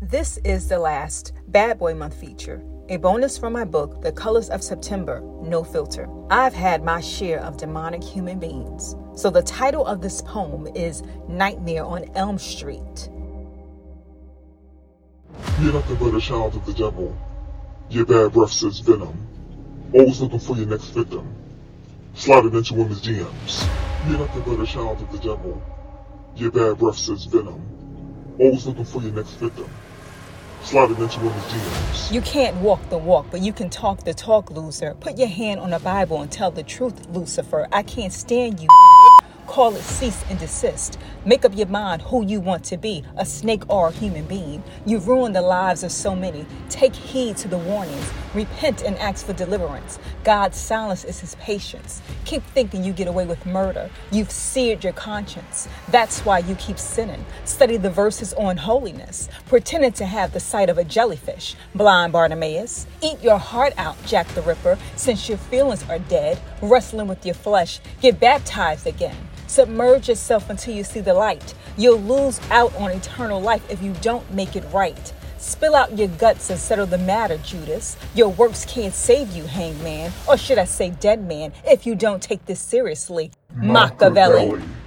This is the last Bad Boy Month feature, a bonus from my book, The Colors of September No Filter. I've had my share of demonic human beings. So the title of this poem is Nightmare on Elm Street. You're nothing but a child of the devil. Your bad breath says venom. Always looking for your next victim. Sliding into women's DMs. You're nothing but a child of the devil. Your bad breath says venom. Always looking for your next victim. Sliding into women's DMs. You can't walk the walk, but you can talk the talk, loser. Put your hand on the Bible and tell the truth, Lucifer. I can't stand you. Call it cease and desist. Make up your mind who you want to be, a snake or a human being. You've ruined the lives of so many. Take heed to the warnings. Repent and ask for deliverance. God's silence is his patience. Keep thinking you get away with murder. You've seared your conscience. That's why you keep sinning. Study the verses on holiness. Pretending to have the sight of a jellyfish. Blind Bartimaeus. Eat your heart out, Jack the Ripper, since your feelings are dead. Wrestling with your flesh. Get baptized again. Submerge yourself until you see the light. You'll lose out on eternal life if you don't make it right. Spill out your guts and settle the matter, Judas. Your works can't save you, hangman, or should I say dead man, if you don't take this seriously. Machiavelli. Machiavelli.